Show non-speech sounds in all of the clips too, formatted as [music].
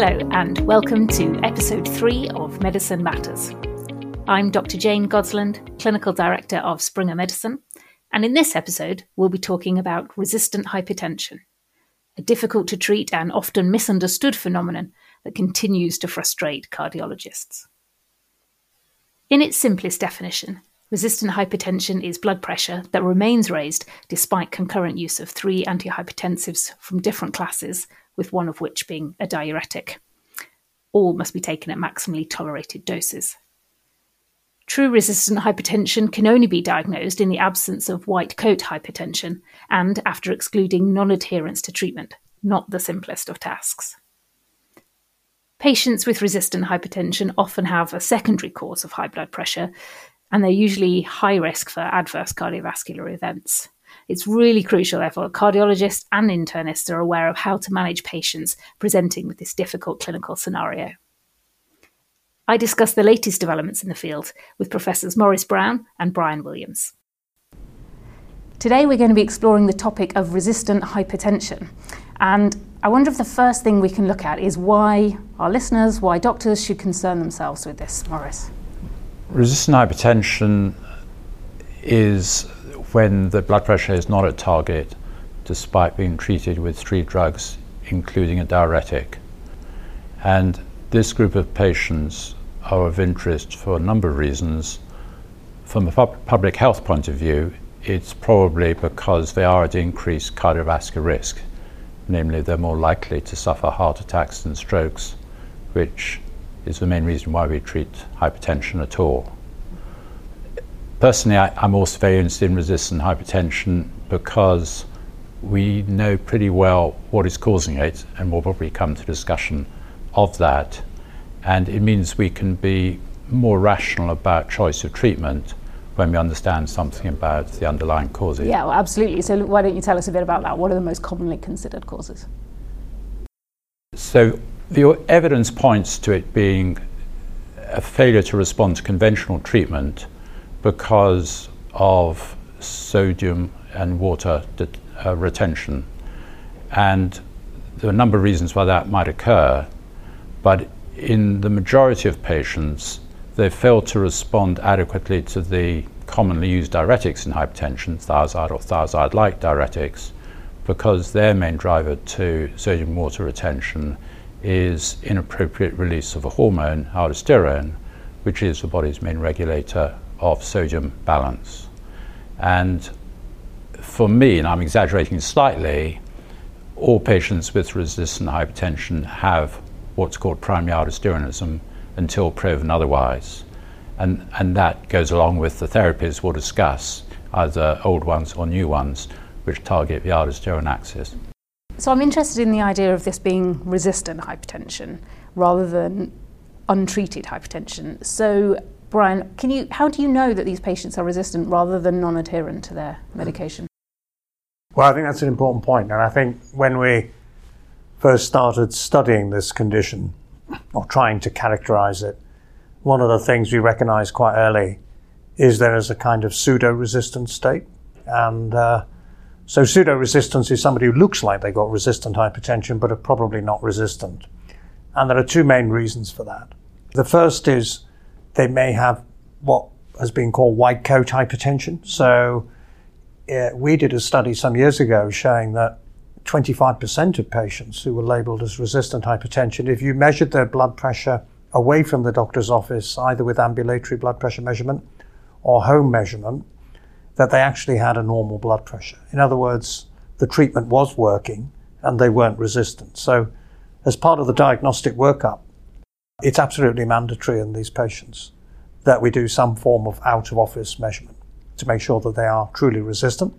Hello, and welcome to episode three of Medicine Matters. I'm Dr. Jane Godsland, Clinical Director of Springer Medicine, and in this episode, we'll be talking about resistant hypertension, a difficult to treat and often misunderstood phenomenon that continues to frustrate cardiologists. In its simplest definition, resistant hypertension is blood pressure that remains raised despite concurrent use of three antihypertensives from different classes with one of which being a diuretic. All must be taken at maximally tolerated doses. True resistant hypertension can only be diagnosed in the absence of white coat hypertension and after excluding non adherence to treatment, not the simplest of tasks. Patients with resistant hypertension often have a secondary cause of high blood pressure, and they're usually high risk for adverse cardiovascular events. It's really crucial, therefore, cardiologists and internists are aware of how to manage patients presenting with this difficult clinical scenario. I discuss the latest developments in the field with Professors Morris Brown and Bryan Williams. Today, we're going to be exploring the topic of resistant hypertension. And I wonder if the first thing we can look at is why our listeners, why doctors should concern themselves with this, Morris. Resistant hypertension is when the blood pressure is not at target despite being treated with three drugs, including a diuretic. And this group of patients are of interest for a number of reasons. From a pub- public health point of view, it's probably because they are at increased cardiovascular risk, namely, they're more likely to suffer heart attacks and strokes, which is the main reason why we treat hypertension at all. Personally, I, am also very interested in resistant hypertension because we know pretty well what is causing it, and we'll probably come to discussion of that. And it means we can be more rational about choice of treatment when we understand something about the underlying causes. Yeah, well, absolutely. So, why don't you tell us a bit about that? What are the most commonly considered causes? So, the evidence points to it being a failure to respond to conventional treatment because of sodium and water uh, retention. And there are a number of reasons why that might occur, but in the majority of patients, they fail to respond adequately to the commonly used diuretics in hypertension, thiazide or thiazide like diuretics, because their main driver to sodium water retention is inappropriate release of a hormone, aldosterone, which is the body's main regulator of sodium balance. And for me, and I'm exaggerating slightly, all patients with resistant hypertension have what's called primary aldosteronism until proven otherwise. And, and that goes along with the therapies we'll discuss, either old ones or new ones, which target the aldosterone axis. So I'm interested in the idea of this being resistant hypertension rather than untreated hypertension. So Bryan, can you, how do you know that these patients are resistant rather than non adherent to their medication? Well, I think that's an important point. And I think when we first started studying this condition or trying to characterize it, one of the things we recognized quite early is there is a kind of pseudo resistant state. And uh, so, pseudo resistance is somebody who looks like they got resistant hypertension but are probably not resistant. And there are two main reasons for that. The first is they may have what has been called white coat hypertension. So uh, we did a study some years ago showing that 25% of patients who were labeled as resistant hypertension, if you measured their blood pressure away from the doctor's office, either with ambulatory blood pressure measurement or home measurement, that they actually had a normal blood pressure. In other words, the treatment was working and they weren't resistant. So, as part of the diagnostic workup, it's absolutely mandatory in these patients that we do some form of out of office measurement to make sure that they are truly resistant.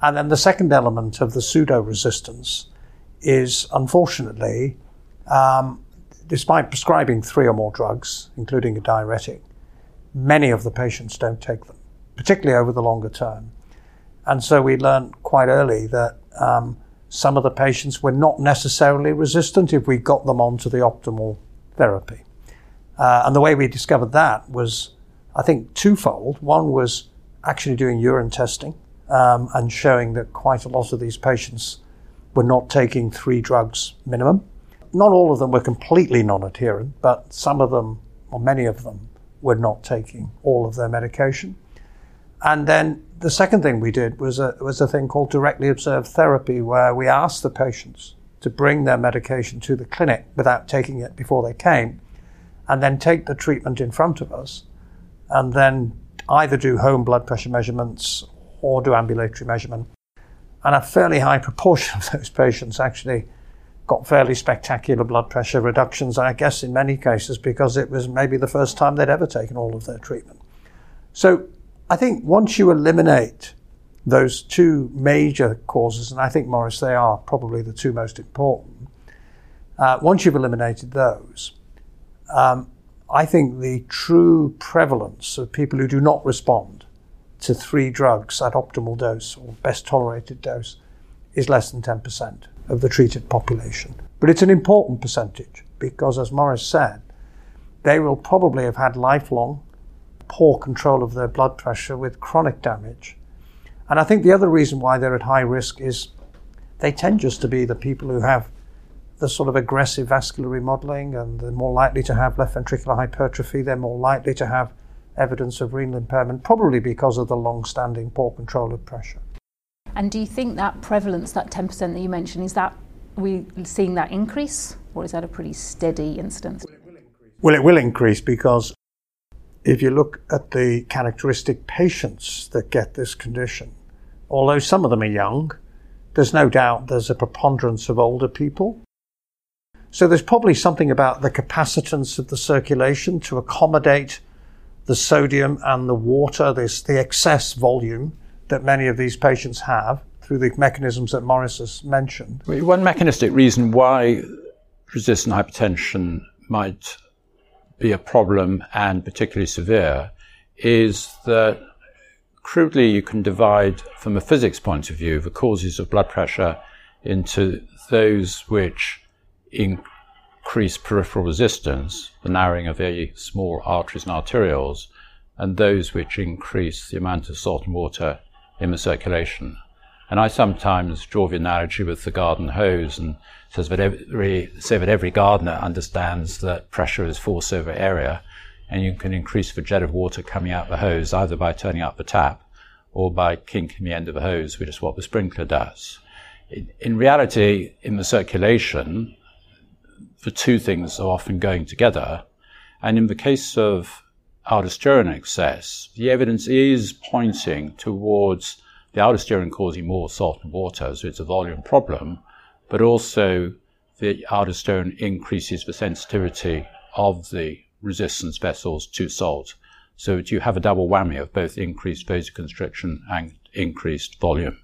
And then the second element of the pseudo resistance is unfortunately, um, despite prescribing three or more drugs, including a diuretic, many of the patients don't take them, particularly over the longer term. And so we learned quite early that um, some of the patients were not necessarily resistant if we got them onto the optimal therapy. Uh, and the way we discovered that was, I think, twofold. One was actually doing urine testing um, and showing that quite a lot of these patients were not taking three drugs minimum. not all of them were completely non adherent, but some of them, or many of them, were not taking all of their medication. And then the second thing we did was a, was a thing called directly observed therapy, where we asked the patients to bring their medication to the clinic without taking it before they came, and then take the treatment in front of us, and then either do home blood pressure measurements or do ambulatory measurement. And a fairly high proportion of those patients actually got fairly spectacular blood pressure reductions, I guess in many cases because it was maybe the first time they'd ever taken all of their treatment. So I think once you eliminate those two major causes, and I think, Morris, they are probably the two most important, uh, once you've eliminated those, um, I think the true prevalence of people who do not respond to three drugs at optimal dose or best tolerated dose is less than 10% of the treated population. But it's an important percentage because, as Morris said, they will probably have had lifelong poor control of their blood pressure with chronic damage. And I think the other reason why they're at high risk is they tend just to be the people who have the sort of aggressive vascular remodeling and they're more likely to have left ventricular hypertrophy, they're more likely to have evidence of renal impairment, probably because of the long standing poor control of pressure. And do you think that prevalence, that 10% that you mentioned, is that we seeing that increase or is that a pretty steady incidence? Well, it will increase because if you look at the characteristic patients that get this condition, although some of them are young, there's no doubt there's a preponderance of older people. So there's probably something about the capacitance of the circulation to accommodate the sodium and the water, this, the excess volume that many of these patients have through the mechanisms that Morris has mentioned. One mechanistic reason why resistant hypertension might be a problem and particularly severe is that crudely you can divide from a physics point of view the causes of blood pressure into those which increase peripheral resistance, the narrowing of very small arteries and arterioles, and those which increase the amount of salt and water in the circulation. And I sometimes draw the analogy with the garden hose and says that every, say that every gardener understands that pressure is force over area, and you can increase the jet of water coming out the hose either by turning up the tap or by kinking the end of the hose, which is what the sprinkler does. In reality, in the circulation, the two things are often going together. And in the case of aldosterone excess, the evidence is pointing towards the aldosterone causing more salt and water, so it's a volume problem, but also the aldosterone increases the sensitivity of the resistance vessels to salt. So you have a double whammy of both increased vasoconstriction and increased volume.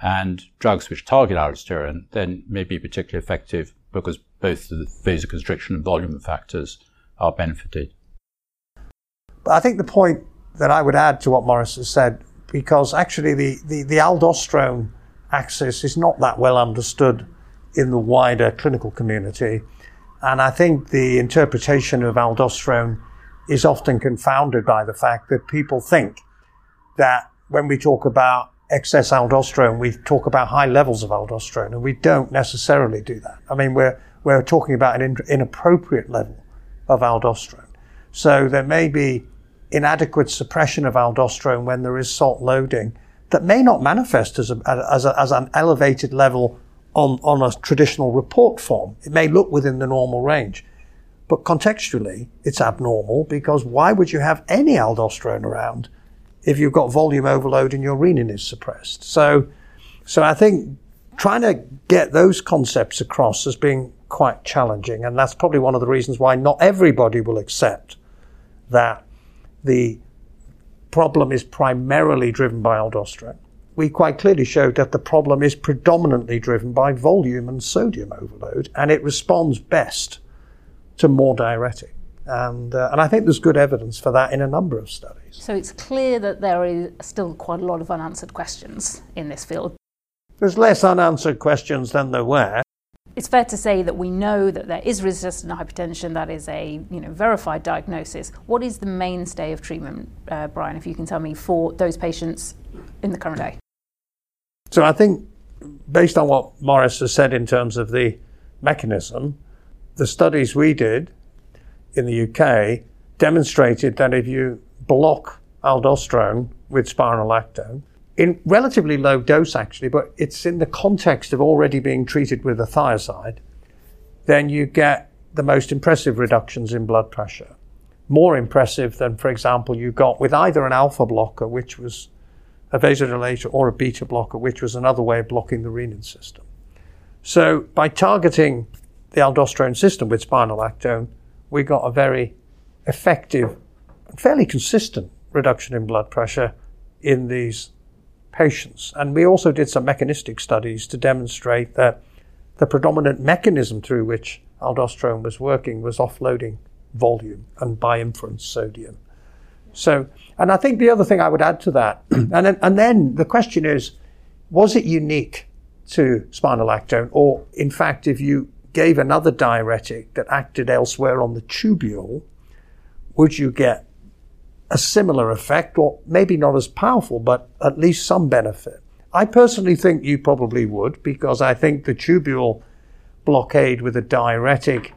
And drugs which target aldosterone then may be particularly effective because both the vasoconstriction and volume factors are benefited. But I think the point that I would add to what Morris has said, because actually the, the, the aldosterone axis is not that well understood in the wider clinical community. And I think the interpretation of aldosterone is often confounded by the fact that people think that when we talk about excess aldosterone, we talk about high levels of aldosterone, and we don't necessarily do that. I mean, we're, we're talking about an inappropriate level of aldosterone. So there may be inadequate suppression of aldosterone when there is salt loading that may not manifest as, a, as, a, as an elevated level on, on a traditional report form. It may look within the normal range. But contextually, it's abnormal because why would you have any aldosterone around if you've got volume overload and your renin is suppressed? So, so I think trying to get those concepts across as being quite challenging. And that's probably one of the reasons why not everybody will accept that the problem is primarily driven by aldosterone. We quite clearly showed that the problem is predominantly driven by volume and sodium overload, and it responds best to more diuretic. And, uh, and I think there's good evidence for that in a number of studies. So it's clear that there is still quite a lot of unanswered questions in this field. There's less unanswered questions than there were it's fair to say that we know that there is resistant hypertension. That is a you know verified diagnosis. What is the mainstay of treatment, uh, Bryan? If you can tell me for those patients in the current day. So I think, based on what Morris has said in terms of the mechanism, the studies we did in the UK demonstrated that if you block aldosterone with spironolactone, in relatively low dose actually, but it's in the context of already being treated with a thiazide, then you get the most impressive reductions in blood pressure. More impressive than, for example, you got with either an alpha blocker, which was a vasodilator, or a beta blocker, which was another way of blocking the renin system. So by targeting the aldosterone system with spironolactone, we got a very effective, fairly consistent reduction in blood pressure in these patients. And we also did some mechanistic studies to demonstrate that the predominant mechanism through which aldosterone was working was offloading volume and by inference sodium. So, and I think the other thing I would add to that, [clears throat] and then, and then the question is, was it unique to spironolactone, or in fact, if you gave another diuretic that acted elsewhere on the tubule, would you get a similar effect, or maybe not as powerful, but at least some benefit? I personally think you probably would, because I think the tubule blockade with a diuretic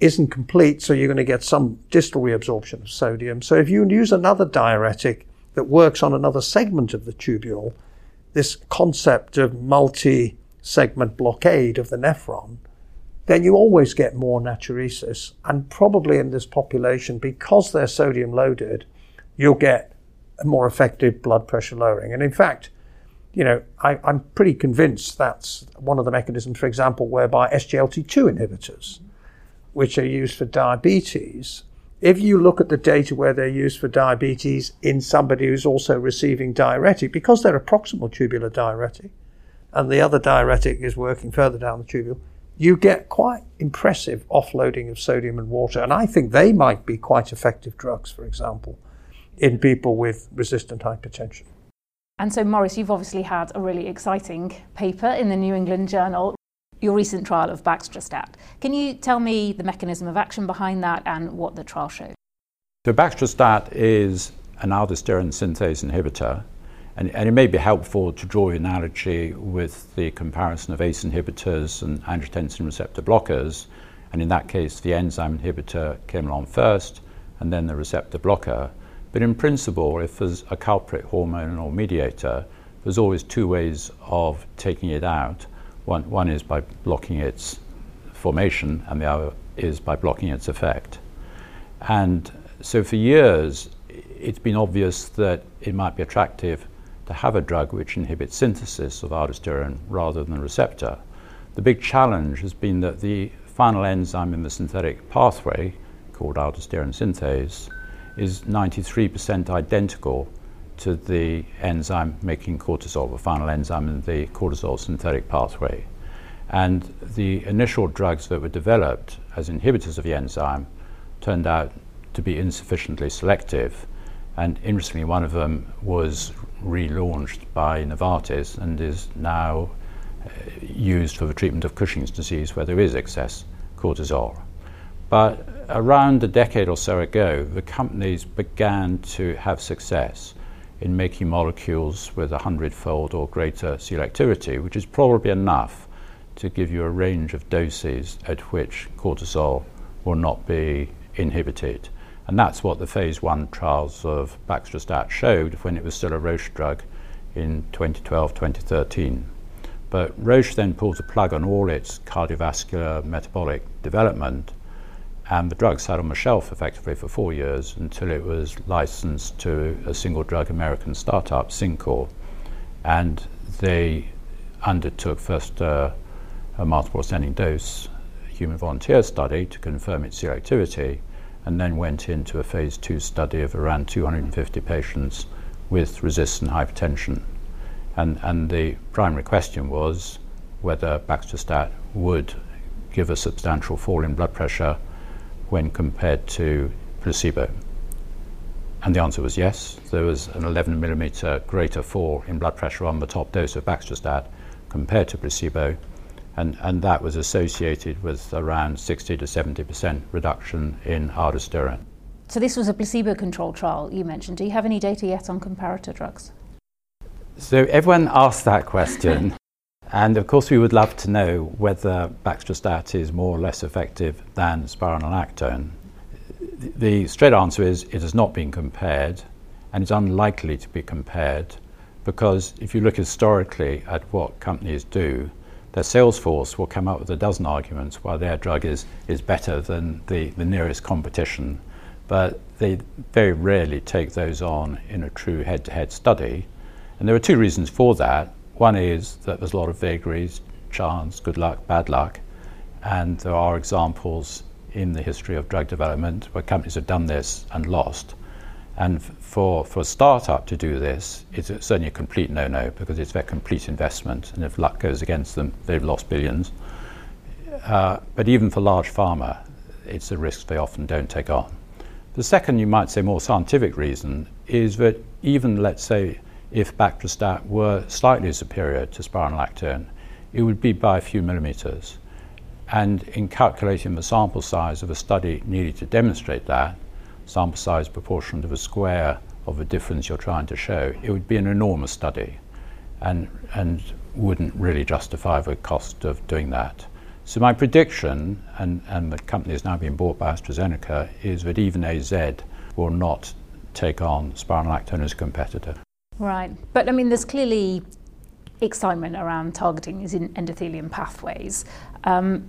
isn't complete, so you're going to get some distal reabsorption of sodium. So if you use another diuretic that works on another segment of the tubule, this concept of multi segment blockade of the nephron, then you always get more natriuresis. And probably in this population, because they're sodium loaded, you'll get a more effective blood pressure lowering. And in fact, you know, I, am pretty convinced that's one of the mechanisms, for example, whereby SGLT2 inhibitors, which are used for diabetes, if you look at the data where they're used for diabetes in somebody who's also receiving diuretic, because they're a proximal tubular diuretic, and the other diuretic is working further down the tubule, you get quite impressive offloading of sodium and water. And I think they might be quite effective drugs, for example, in people with resistant hypertension. And so, Morris, you've obviously had a really exciting paper in the New England Journal, your recent trial of baxdrostat. Can you tell me the mechanism of action behind that and what the trial showed? So, baxdrostat is an aldosterone synthase inhibitor, and, and, it may be helpful to draw an analogy with the comparison of ACE inhibitors and angiotensin receptor blockers. And in that case, the enzyme inhibitor came along first, and then the receptor blocker. But in principle, if there's a culprit hormone or mediator, there's always two ways of taking it out. One, one is by blocking its formation, and the other is by blocking its effect. And so for years, it's been obvious that it might be attractive to have a drug which inhibits synthesis of aldosterone rather than the receptor. The big challenge has been that the final enzyme in the synthetic pathway, called aldosterone synthase, is 93% identical to the enzyme making cortisol, the final enzyme in the cortisol synthetic pathway. And the initial drugs that were developed as inhibitors of the enzyme turned out to be insufficiently selective. And interestingly, one of them was relaunched by Novartis and is now uh, used for the treatment of Cushing's disease, where there is excess cortisol. But around a decade or so ago, the companies began to have success in making molecules with a hundredfold or greater selectivity, which is probably enough to give you a range of doses at which cortisol will not be inhibited. And that's what the phase one trials of Baxdrostat showed when it was still a Roche drug in 2012 2013. But Roche then pulled the plug on all its cardiovascular metabolic development and the drug sat on the shelf effectively for four years until it was licensed to a single drug American startup, CinCor. And they undertook first uh, a multiple ascending dose human volunteer study to confirm its selectivity, and then went into a phase two study of around 250 patients with resistant hypertension. And, and the primary question was whether Baxdrostat would give a substantial fall in blood pressure when compared to placebo? And the answer was yes. There was an 11 millimeter greater fall in blood pressure on the top dose of Baxdrostat compared to placebo, and, and that was associated with around 60 to 70% reduction in aldosterone. So this was a placebo-controlled trial you mentioned. Do you have any data yet on comparator drugs? So everyone asks that question. And of course, we would love to know whether baxdrostat is more or less effective than spironolactone. The straight answer is it has not been compared, and it's unlikely to be compared because if you look historically at what companies do, their sales force will come up with a dozen arguments why their drug is, is better than the, the nearest competition, but they very rarely take those on in a true head to head study. And there are two reasons for that. One is that there's a lot of vagaries, chance, good luck, bad luck, and there are examples in the history of drug development where companies have done this and lost. And for, for a startup to do this, it's certainly a complete no no because it's their complete investment. And if luck goes against them, they've lost billions. Uh, but even for large pharma, it's a risk they often don't take on. The second, you might say, more scientific reason is that even, let's say, if baxdrostat were slightly superior to spironolactone, it would be by a few millimeters. And in calculating the sample size of a study needed to demonstrate that, sample size proportional to the square of the difference you're trying to show, it would be an enormous study and, and wouldn't really justify the cost of doing that. So my prediction, and, and the company is now being bought by AstraZeneca, is that even AZ will not take on spironolactone as a competitor. Right. But I mean, there's clearly excitement around targeting these endothelin pathways. Um,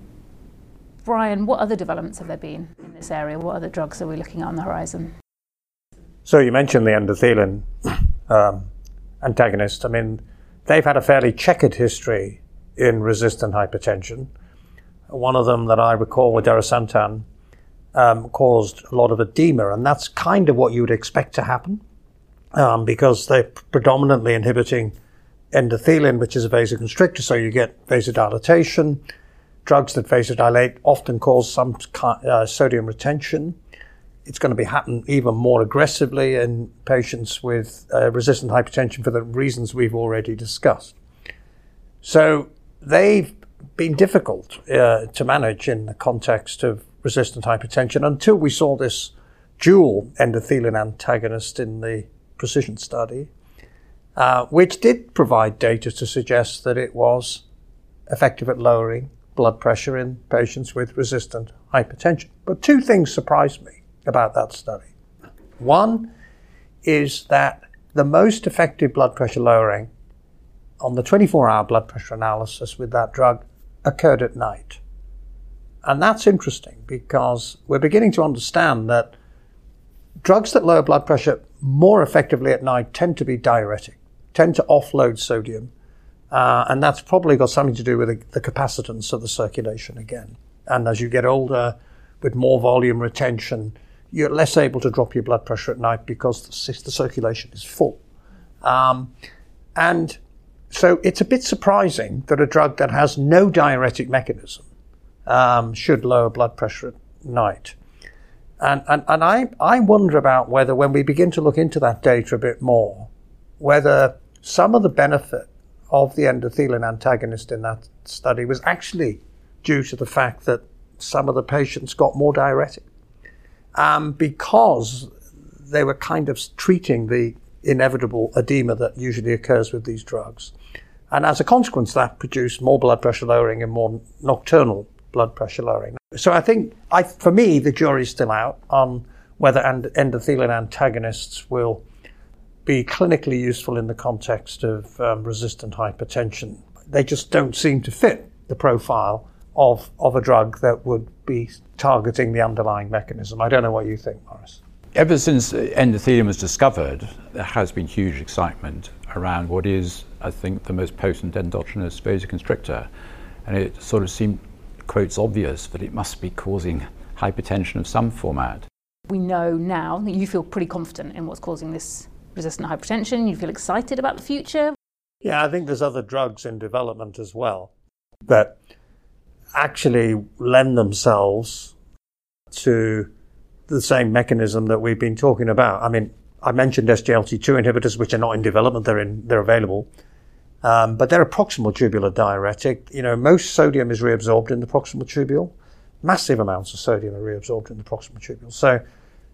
Bryan, what other developments have there been in this area? What other drugs are we looking at on the horizon? So you mentioned the endothelin um, antagonist. I mean, they've had a fairly checkered history in resistant hypertension. One of them that I recall with darusentan um, caused a lot of edema, and that's kind of what you would expect to happen um, because they're predominantly inhibiting endothelin, which is a vasoconstrictor, so you get vasodilatation drugs that vasodilate often cause some uh, sodium retention. It's going to be happen even more aggressively in patients with uh, resistant hypertension for the reasons we've already discussed. So they've been difficult uh, to manage in the context of resistant hypertension until we saw this dual endothelin antagonist in the precision study, uh, which did provide data to suggest that it was effective at lowering blood pressure in patients with resistant hypertension. But two things surprised me about that study. One is that the most effective blood pressure lowering on the 24 hour blood pressure analysis with that drug occurred at night. And that's interesting because we're beginning to understand that drugs that lower blood pressure more effectively at night tend to be diuretic, tend to offload sodium uh, and that's probably got something to do with the, the, capacitance of the circulation again. And as you get older, with more volume retention, you're less able to drop your blood pressure at night because the, the circulation is full. Um, and so it's a bit surprising that a drug that has no diuretic mechanism um, should lower blood pressure at night. And, and, and I, I wonder about whether, when we begin to look into that data a bit more, whether some of the benefit of the endothelin antagonist in that study was actually due to the fact that some of the patients got more diuretic um, because they were kind of treating the inevitable edema that usually occurs with these drugs. And as a consequence, that produced more blood pressure lowering and more nocturnal blood pressure lowering. So I think, I, for me, the jury's still out on whether endothelin antagonists will be clinically useful in the context of um, resistant hypertension. They just don't seem to fit the profile of, of a drug that would be targeting the underlying mechanism. I don't know what you think, Morris. Ever since endothelin was discovered, there has been huge excitement around what is, I think, the most potent endogenous vasoconstrictor. And it sort of seemed, quotes, obvious that it must be causing hypertension of some format. We know now that you feel pretty confident in what's causing this resistant hypertension? You feel excited about the future? Yeah, I think there's other drugs in development as well that actually lend themselves to the same mechanism that we've been talking about. I mean, I mentioned SGLT2 inhibitors, which are not in development; they're in, they're available. Um, but they're a proximal tubular diuretic. You know, most sodium is reabsorbed in the proximal tubule. Massive amounts of sodium are reabsorbed in the proximal tubule. So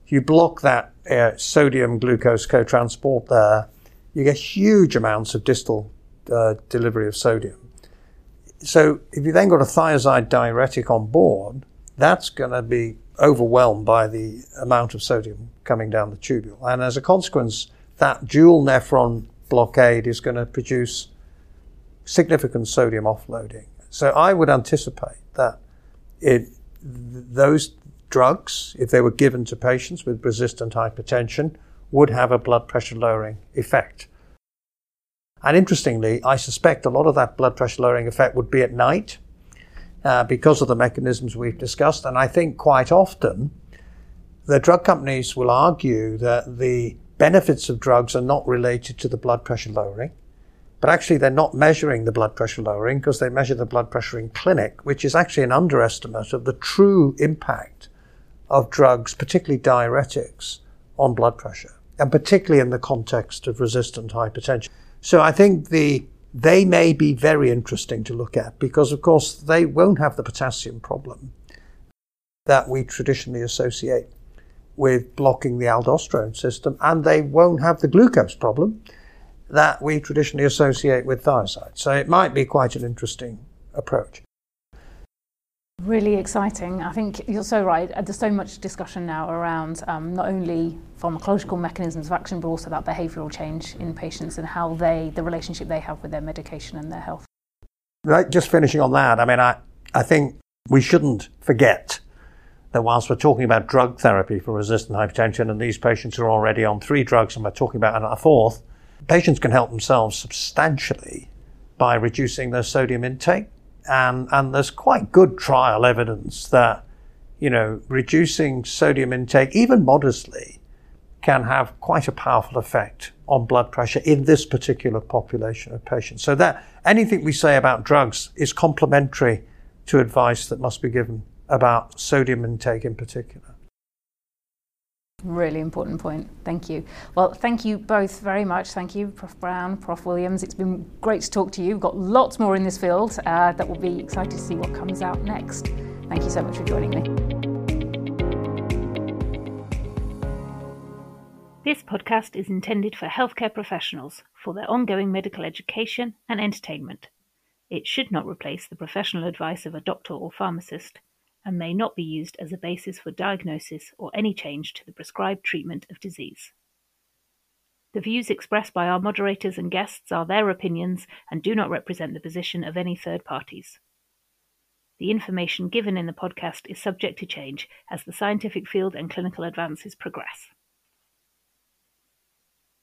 you block that uh, sodium glucose co-transport there, you get huge amounts of distal uh, delivery of sodium. so if you then got a thiazide diuretic on board, that's going to be overwhelmed by the amount of sodium coming down the tubule. And as a consequence, that dual nephron blockade is going to produce significant sodium offloading. So I would anticipate that it, those drugs, if they were given to patients with resistant hypertension, would have a blood pressure lowering effect. And interestingly, I suspect a lot of that blood pressure lowering effect would be at night uh, because of the mechanisms we've discussed. And I think quite often the drug companies will argue that the benefits of drugs are not related to the blood pressure lowering. But actually, they're not measuring the blood pressure lowering because they measure the blood pressure in clinic, which is actually an underestimate of the true impact of drugs, particularly diuretics, on blood pressure, and particularly in the context of resistant hypertension. So I think the they may be very interesting to look at because, of course, they won't have the potassium problem that we traditionally associate with blocking the aldosterone system, and they won't have the glucose problem that we traditionally associate with thiazide. So it might be quite an interesting approach. Really exciting. I think you're so right. Uh, there's so much discussion now around um, not only pharmacological mechanisms of action, but also about behavioural change in patients and how they, the relationship they have with their medication and their health. Right, just finishing on that, I mean, I, I think we shouldn't forget that whilst we're talking about drug therapy for resistant hypertension and these patients are already on three drugs and we're talking about a fourth, patients can help themselves substantially by reducing their sodium intake. And, and there's quite good trial evidence that, you know, reducing sodium intake, even modestly, can have quite a powerful effect on blood pressure in this particular population of patients. So that anything we say about drugs is complementary to advice that must be given about sodium intake in particular. Really important point. Thank you. Well, thank you both very much. Thank you, Prof. Brown, Prof. Williams. It's been great to talk to you. We've got lots more in this field uh, that will be excited to see what comes out next. Thank you so much for joining me. This podcast is intended for healthcare professionals for their ongoing medical education and entertainment. It should not replace the professional advice of a doctor or pharmacist and may not be used as a basis for diagnosis or any change to the prescribed treatment of disease. The views expressed by our moderators and guests are their opinions and do not represent the position of any third parties. The information given in the podcast is subject to change as the scientific field and clinical advances progress.